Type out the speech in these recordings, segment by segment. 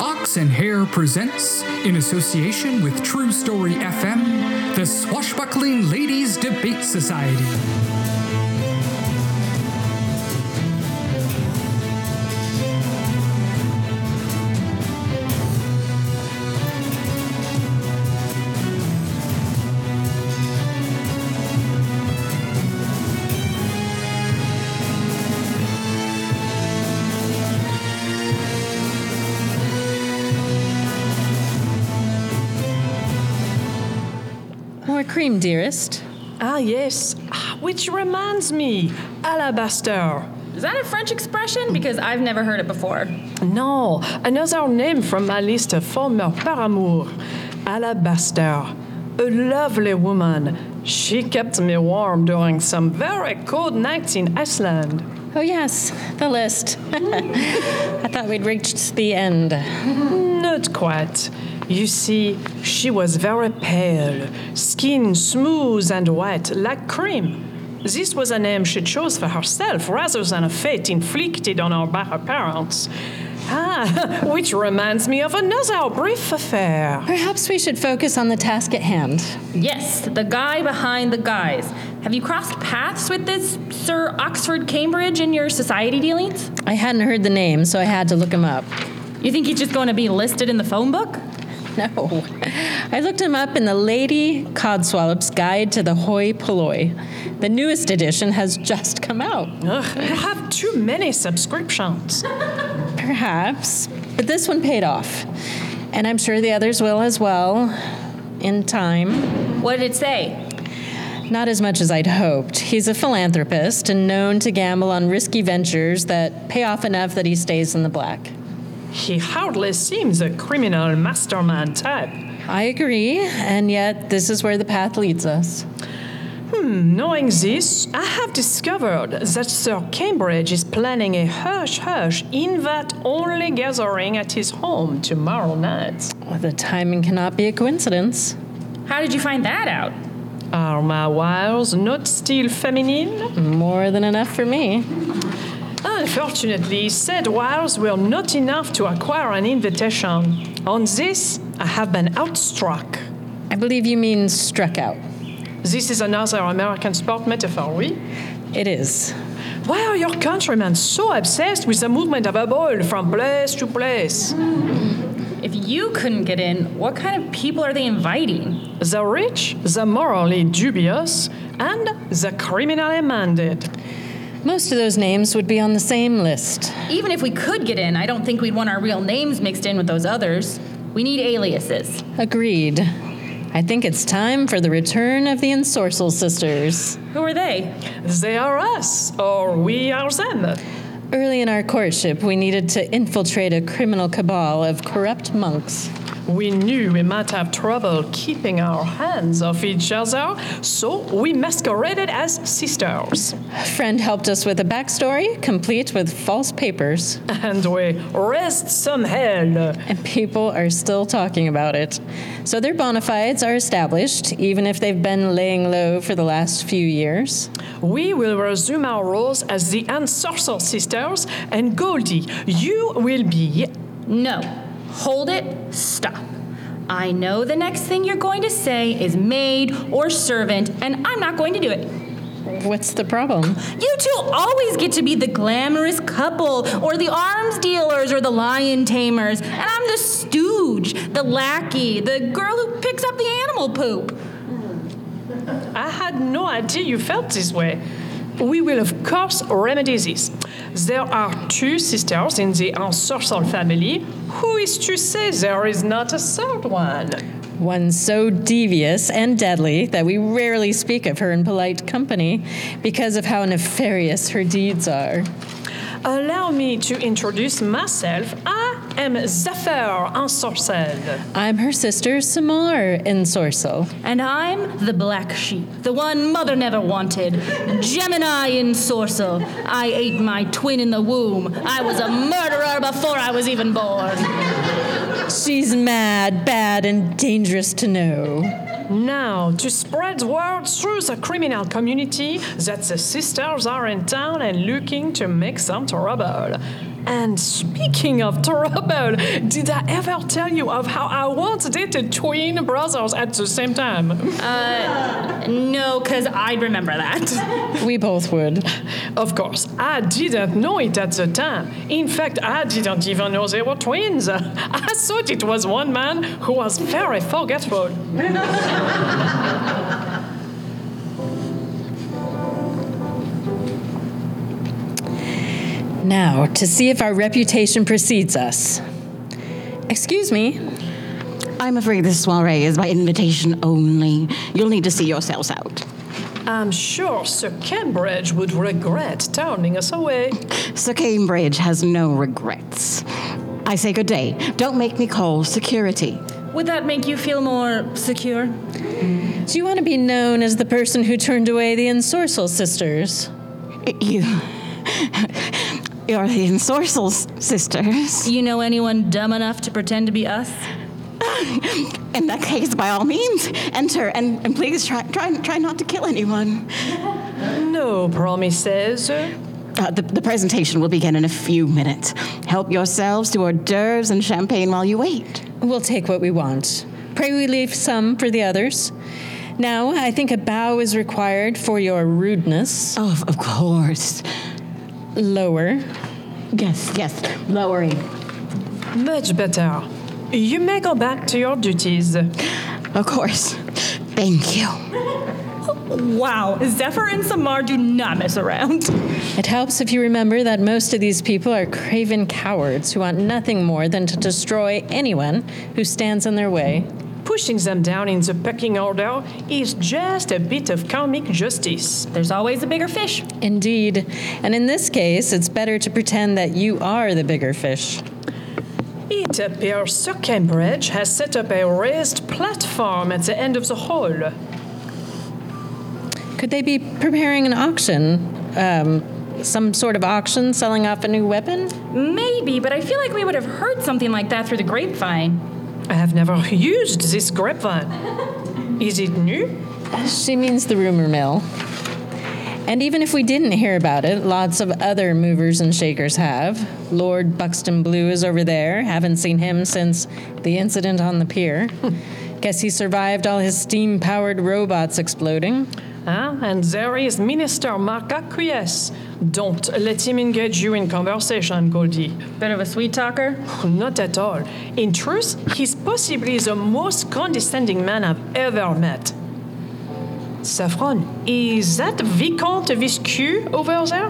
Ox and Hare presents, in association with True Story FM, the Swashbuckling Ladies Debate Society. More cream, dearest. Ah, yes. Ah, Which reminds me, alabaster. Is that a French expression? Because I've never heard it before. No, another name from my list of former paramour. Alabaster. A lovely woman. She kept me warm during some very cold nights in Iceland. Oh, yes, the list. I thought we'd reached the end. Not quite. You see, she was very pale, skin smooth and white like cream. This was a name she chose for herself rather than a fate inflicted on her by her parents. Ah, which reminds me of another brief affair. Perhaps we should focus on the task at hand. Yes, the guy behind the guys. Have you crossed paths with this Sir Oxford Cambridge in your society dealings? I hadn't heard the name, so I had to look him up. You think he's just going to be listed in the phone book? No. I looked him up in the Lady Codswallop's Guide to the Hoi Polloi. The newest edition has just come out. Ugh, I have too many subscriptions. Perhaps. But this one paid off. And I'm sure the others will as well, in time. What did it say? Not as much as I'd hoped. He's a philanthropist and known to gamble on risky ventures that pay off enough that he stays in the black. He hardly seems a criminal mastermind type. I agree, and yet this is where the path leads us. Hmm, Knowing this, I have discovered that Sir Cambridge is planning a hush hush invite only gathering at his home tomorrow night. The timing cannot be a coincidence. How did you find that out? Are my wiles not still feminine? More than enough for me. Unfortunately, said wires were not enough to acquire an invitation. On this, I have been outstruck. I believe you mean struck out. This is another American sport metaphor, oui? It is. Why are your countrymen so obsessed with the movement of a ball from place to place? If you couldn't get in, what kind of people are they inviting? The rich, the morally dubious, and the criminally minded. Most of those names would be on the same list. Even if we could get in, I don't think we'd want our real names mixed in with those others. We need aliases. Agreed. I think it's time for the return of the Ensorcel sisters. Who are they? They are us, or we are them. Early in our courtship, we needed to infiltrate a criminal cabal of corrupt monks. We knew we might have trouble keeping our hands off each other, so we masqueraded as sisters. A friend helped us with a backstory, complete with false papers. And we raised some hell. And people are still talking about it. So their bona fides are established, even if they've been laying low for the last few years. We will resume our roles as the Ensorcel sisters, and Goldie, you will be. No. Hold it. Stop. I know the next thing you're going to say is maid or servant, and I'm not going to do it. What's the problem? You two always get to be the glamorous couple, or the arms dealers, or the lion tamers, and I'm the stooge, the lackey, the girl who picks up the animal poop. I had no idea you felt this way. We will, of course, remedy this. There are two sisters in the Ensorcel family. Who is to say there is not a third one? One so devious and deadly that we rarely speak of her in polite company because of how nefarious her deeds are. Allow me to introduce myself. I am Zafar Ensorcel. I'm her sister, Samar Ensorcel. And I'm the black sheep, the one mother never wanted. Gemini Ensorcel. I ate my twin in the womb. I was a murderer before I was even born. She's mad, bad, and dangerous to know. Now, to spread word through the criminal community that the sisters are in town and looking to make some trouble. And speaking of trouble, did I ever tell you of how I once dated twin brothers at the same time? Uh, no, because I'd remember that. We both would. Of course, I didn't know it at the time. In fact, I didn't even know they were twins. I thought it was one man who was very forgetful. Now, to see if our reputation precedes us. Excuse me. I'm afraid this soiree is by invitation only. You'll need to see yourselves out. I'm sure Sir Cambridge would regret turning us away. Sir Cambridge has no regrets. I say good day. Don't make me call security. Would that make you feel more secure? Do you want to be known as the person who turned away the Ensorcel sisters? You. You're the Ensorcels sisters. You know anyone dumb enough to pretend to be us? In that case, by all means, enter and, and please try, try, try not to kill anyone. No promises. Uh, the, the presentation will begin in a few minutes. Help yourselves to hors d'oeuvres and champagne while you wait. We'll take what we want. Pray we leave some for the others. Now, I think a bow is required for your rudeness. Oh, of- of course. Lower. Yes, yes, lowering. Much better. You may go back to your duties. Of course. Thank you. Wow, Zephyr and Samar do not mess around. It helps if you remember that most of these people are craven cowards who want nothing more than to destroy anyone who stands in their way. Pushing them down in the pecking order is just a bit of comic justice. There's always a bigger fish. Indeed. And in this case, it's better to pretend that you are the bigger fish. It appears Sir Cambridge has set up a raised platform at the end of the hall. Could they be preparing an auction? Um, some sort of auction selling off a new weapon? Maybe, but I feel like we would have heard something like that through the grapevine. I have never used this grapevine. Is it new? She means the rumor mill. And even if we didn't hear about it, lots of other movers and shakers have. Lord Buxton Blue is over there. Haven't seen him since the incident on the pier. Guess he survived all his steam powered robots exploding. Ah, and there is Minister Mark Acquiesce. Don't let him engage you in conversation, Goldie. Bit of a sweet talker. Not at all. In truth, he's possibly the most condescending man I've ever met. Saffron, is that Vicomte Viscu over there?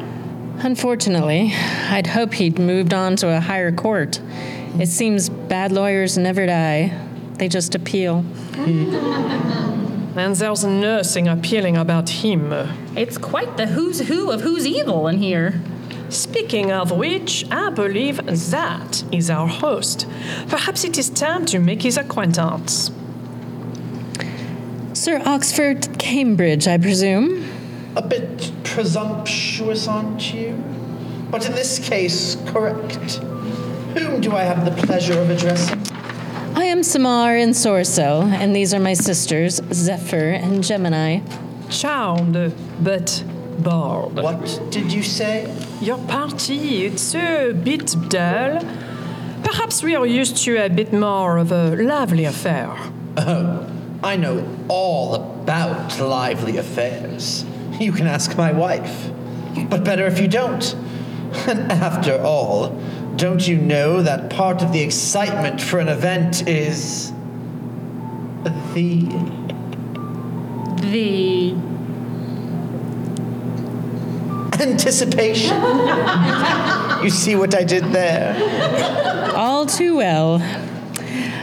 Unfortunately, I'd hope he'd moved on to a higher court. It seems bad lawyers never die, they just appeal. And there's nursing appealing about him. It's quite the who's who of who's evil in here. Speaking of which, I believe that is our host. Perhaps it is time to make his acquaintance. Sir Oxford Cambridge, I presume? A bit presumptuous, aren't you? But in this case, correct. Whom do I have the pleasure of addressing? I am Samar Ensorcel, and these are my sisters, Zephyr and Gemini. Charmed, but bored. What did you say? Your party, it's a bit dull. Perhaps we are used to a bit more of a lively affair. Oh, I know all about lively affairs. You can ask my wife. But better if you don't. And after all, don't you know that part of the excitement for an event is. the. The anticipation? you see what I did there? All too well.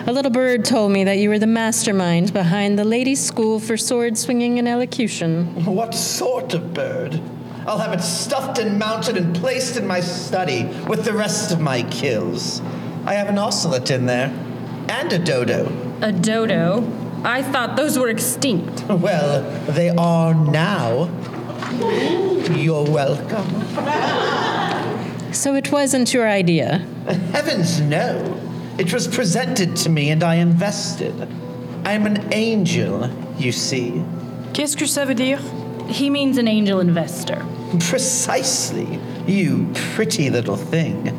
A little bird told me that you were the mastermind behind the Ladies' School for Sword Swinging and Elocution. What sort of bird? I'll have it stuffed and mounted and placed in my study with the rest of my kills. I have an ocelot in there, and a dodo. a dodo. I thought those were extinct. Well, they are now. You're welcome. So it wasn't your idea. Heavens, no. It was presented to me and I invested. I'm an angel, you see. Qu'est-ce que ça veut dire? He means an angel investor. Precisely, you pretty little thing.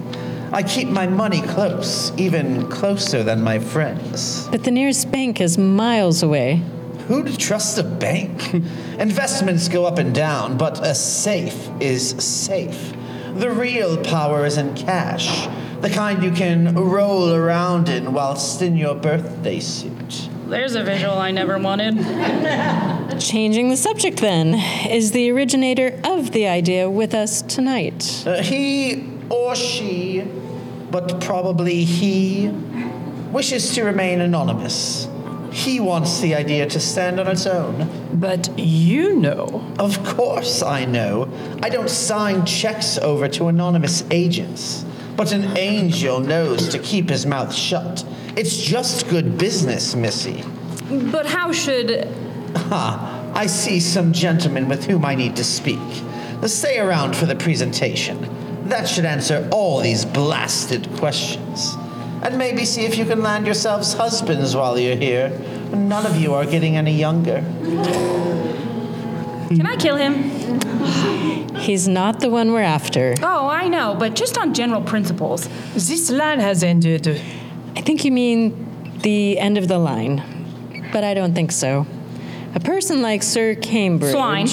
I keep my money close, even closer than my friends. But the nearest bank is miles away. Who'd trust a bank? Investments go up and down, but a safe is safe. The real power is in cash, the kind you can roll around in whilst in your birthday suit. There's a visual I never wanted. Changing the subject then, is the originator of the idea with us tonight? Uh, he or she, but probably he, wishes to remain anonymous. He wants the idea to stand on its own. But you know. Of course I know. I don't sign checks over to anonymous agents. But an angel knows to keep his mouth shut. It's just good business, Missy. But how should. Ah, I see some gentlemen with whom I need to speak. Stay around for the presentation. That should answer all these blasted questions. And maybe see if you can land yourselves husbands while you're here. None of you are getting any younger. Can I kill him? He's not the one we're after. Oh, I know, but just on general principles. This line has ended. I think you mean the end of the line, but I don't think so. A person like Sir Cambridge. Swine.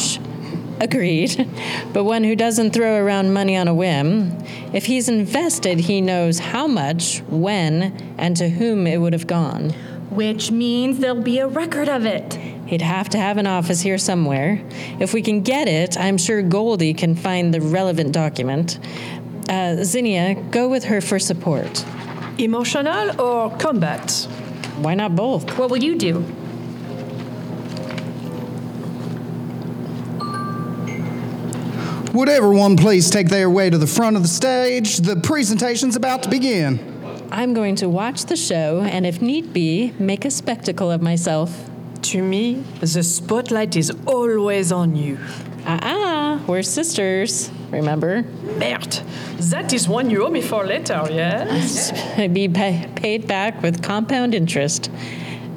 Agreed. But one who doesn't throw around money on a whim. If he's invested, he knows how much, when, and to whom it would have gone. Which means there'll be a record of it. He'd have to have an office here somewhere. If we can get it, I'm sure Goldie can find the relevant document. Uh, Zinnia, go with her for support. Emotional or combat? Why not both? What will you do? Would everyone please take their way to the front of the stage? The presentation's about to begin. I'm going to watch the show and, if need be, make a spectacle of myself. To me, the spotlight is always on you. Ah, ah, we're sisters, remember? Bert, that is one you owe me for later, yes? Be pa- paid back with compound interest.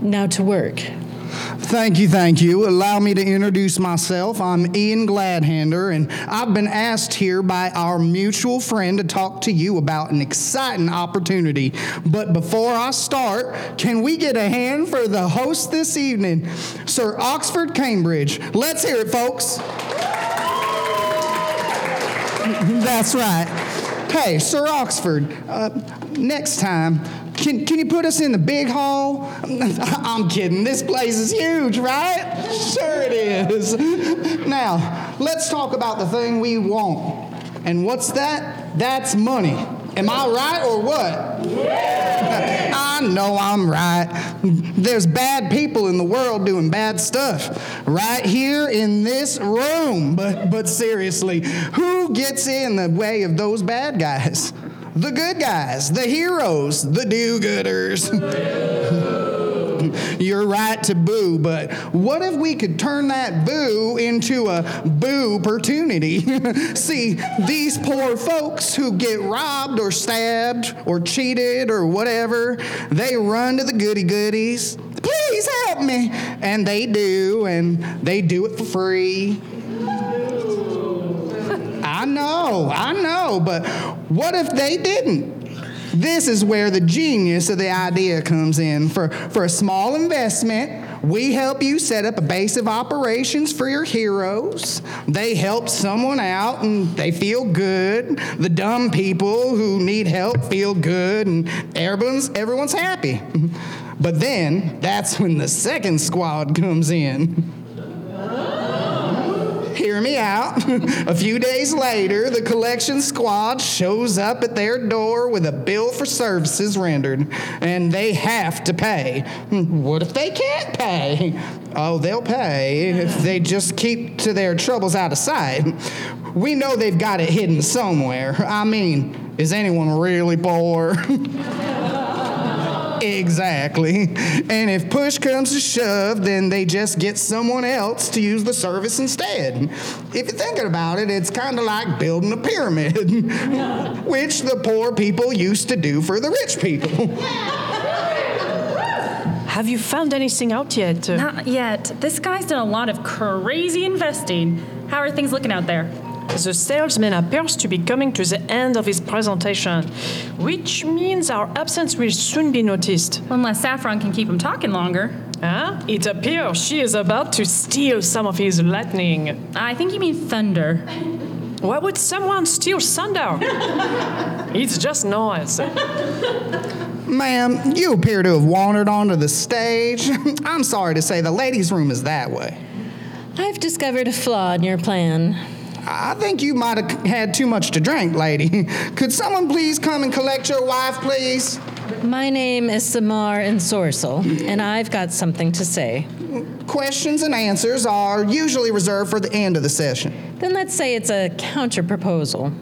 Now to work. Thank you, thank you. Allow me to introduce myself. I'm Ian Gladhander, and I've been asked here by our mutual friend to talk to you about an exciting opportunity. But before I start, can we get a hand for the host this evening, Sir Oxford Cambridge? Let's hear it, folks. That's right. Hey, Sir Oxford, uh, next time, can, can you put us in the big hall? I'm kidding. This place is huge, right? Sure it is. Now, let's talk about the thing we want. And what's that? That's money. Am I right or what? I know I'm right. There's bad people in the world doing bad stuff right here in this room. But but seriously, who gets in the way of those bad guys? The good guys, the heroes, the You're right to boo, but what if we could turn that boo into a boo opportunity? See, these poor folks who get robbed or stabbed or cheated or whatever, they run to the goody goodies. Please help me. And they do, and they do it for free. I know, I know, but what if they didn't? This is where the genius of the idea comes in. For, for a small investment, we help you set up a base of operations for your heroes. They help someone out and they feel good. The dumb people who need help feel good and everyone's, everyone's happy. But then that's when the second squad comes in. Hear me out. a few days later, the collection squad shows up at their door with a bill for services rendered, and they have to pay. What if they can't pay? Oh, they'll pay if they just keep to their troubles out of sight. We know they've got it hidden somewhere. I mean, is anyone really poor? Exactly. And if push comes to shove, then they just get someone else to use the service instead. If you're thinking about it, it's kind of like building a pyramid, which the poor people used to do for the rich people. Have you found anything out yet? Not yet. This guy's done a lot of crazy investing. How are things looking out there? The salesman appears to be coming to the end of his presentation, which means our absence will soon be noticed. Unless Saffron can keep him talking longer. Huh? It appears she is about to steal some of his lightning. I think you mean thunder. Why would someone steal thunder? it's just noise. Ma'am, you appear to have wandered onto the stage. I'm sorry to say the ladies' room is that way. I've discovered a flaw in your plan. I think you might have had too much to drink, lady. Could someone please come and collect your wife, please? My name is Samar Ensorcel, and I've got something to say. Questions and answers are usually reserved for the end of the session. Then let's say it's a counter proposal.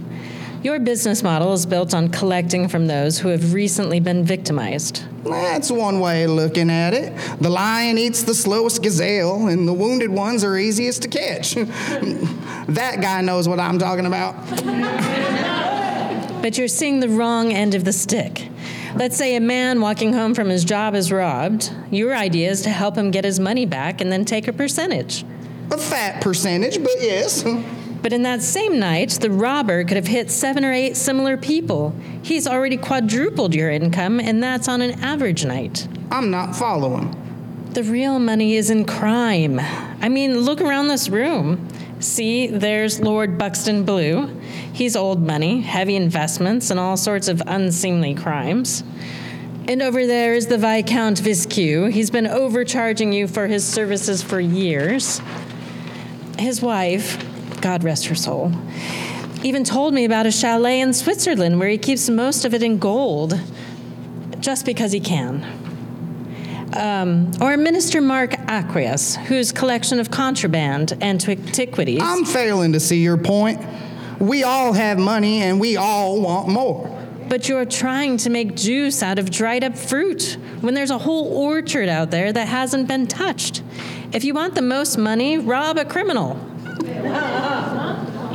Your business model is built on collecting from those who have recently been victimized. That's one way of looking at it. The lion eats the slowest gazelle, and the wounded ones are easiest to catch. that guy knows what I'm talking about. But you're seeing the wrong end of the stick. Let's say a man walking home from his job is robbed. Your idea is to help him get his money back and then take a percentage. A fat percentage, but yes. But in that same night, the robber could have hit seven or eight similar people. He's already quadrupled your income, and that's on an average night. I'm not following. The real money is in crime. I mean, look around this room. See, there's Lord Buxton Blue. He's old money, heavy investments, and all sorts of unseemly crimes. And over there is the Viscount Viskew. He's been overcharging you for his services for years. His wife, God rest her soul, even told me about a chalet in Switzerland where he keeps most of it in gold, just because he can. Um, or Minister Mark Aquarius, whose collection of contraband and antiquities. I'm failing to see your point. We all have money and we all want more. But you're trying to make juice out of dried up fruit when there's a whole orchard out there that hasn't been touched. If you want the most money, rob a criminal.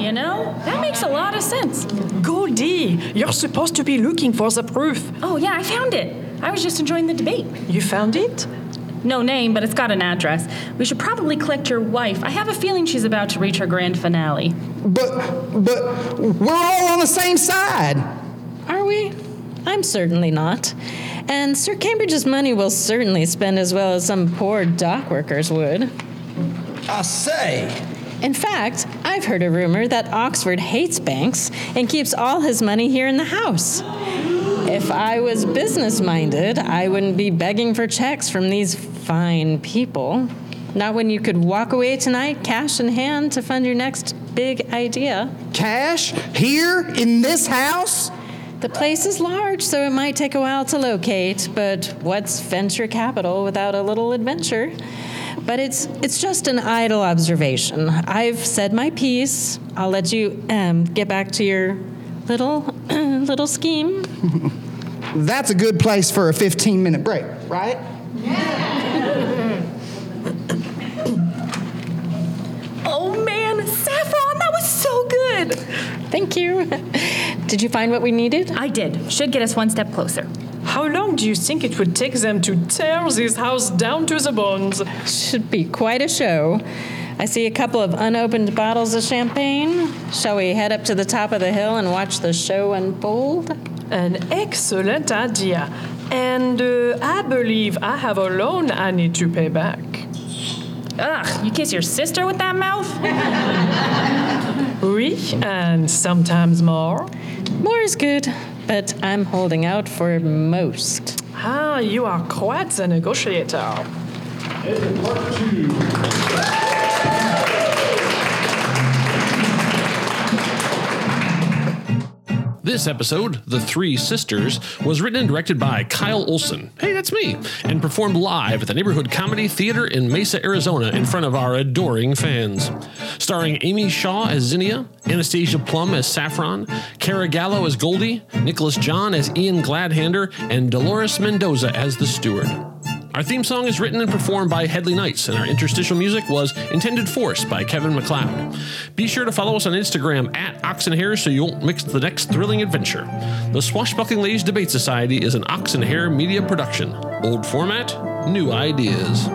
You know, that makes a lot of sense. Goldie, you're supposed to be looking for the proof. Oh, yeah, I found it. I was just enjoying the debate. You found it? No name, but it's got an address. We should probably collect your wife. I have a feeling she's about to reach her grand finale. But, but we're all on the same side. Are we? I'm certainly not. And Sir Cambridge's money will certainly spend as well as some poor dock workers would. I say, In fact, I've heard a rumor that Oxford hates banks and keeps all his money here in the house. If I was business minded, I wouldn't be begging for checks from these fine people. Not when you could walk away tonight, cash in hand, to fund your next big idea. Cash? Here? In this house? The place is large, so it might take a while to locate, but what's venture capital without a little adventure? But it's it's just an idle observation. I've said my piece. I'll let you um, get back to your little little scheme. That's a good place for a 15 minute break, right? Oh man, Saffron, that was so good. Thank you. Did you find what we needed? I did. Should get us one step closer. How long do you think it would take them to tear this house down to the bones? Should be quite a show. I see a couple of unopened bottles of champagne. Shall we head up to the top of the hill and watch the show unfold? An excellent idea. And uh, I believe I have a loan I need to pay back. Ugh, you kiss your sister with that mouth? Oui, and sometimes more. More is good, but I'm holding out for most. Ah, you are quite the negotiator. This episode, The Three Sisters, was written and directed by Kyle Olson. Hey, that's me. And performed live at the Neighborhood Comedy Theater in Mesa, Arizona, in front of our adoring fans. Starring Amy Shaw as Zinnia, Anastasia Plum as Saffron, Cara Gallo as Goldie, Nicholas John as Ian Gladhander, and Dolores Mendoza as the steward. Our theme song is written and performed by Headley Knights, and our interstitial music was Intended Force by Kevin MacLeod. Be sure to follow us on Instagram at Ox and Hare so you won't miss the next thrilling adventure. The Swashbuckling Ladies Debate Society is an Ox and Hare media production. Old format, new ideas.